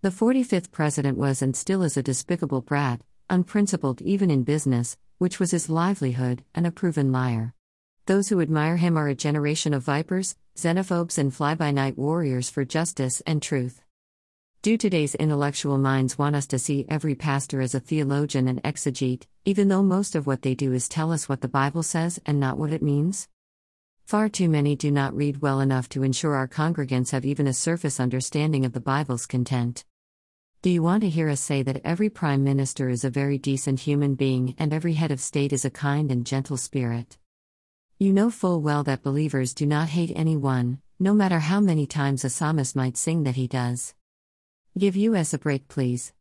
The 45th president was and still is a despicable brat, unprincipled even in business, which was his livelihood, and a proven liar. Those who admire him are a generation of vipers, xenophobes, and fly by night warriors for justice and truth. Do today's intellectual minds want us to see every pastor as a theologian and exegete, even though most of what they do is tell us what the Bible says and not what it means? Far too many do not read well enough to ensure our congregants have even a surface understanding of the Bible's content. Do you want to hear us say that every prime minister is a very decent human being and every head of state is a kind and gentle spirit? You know full well that believers do not hate anyone, no matter how many times a psalmist might sing that he does. Give us a break, please.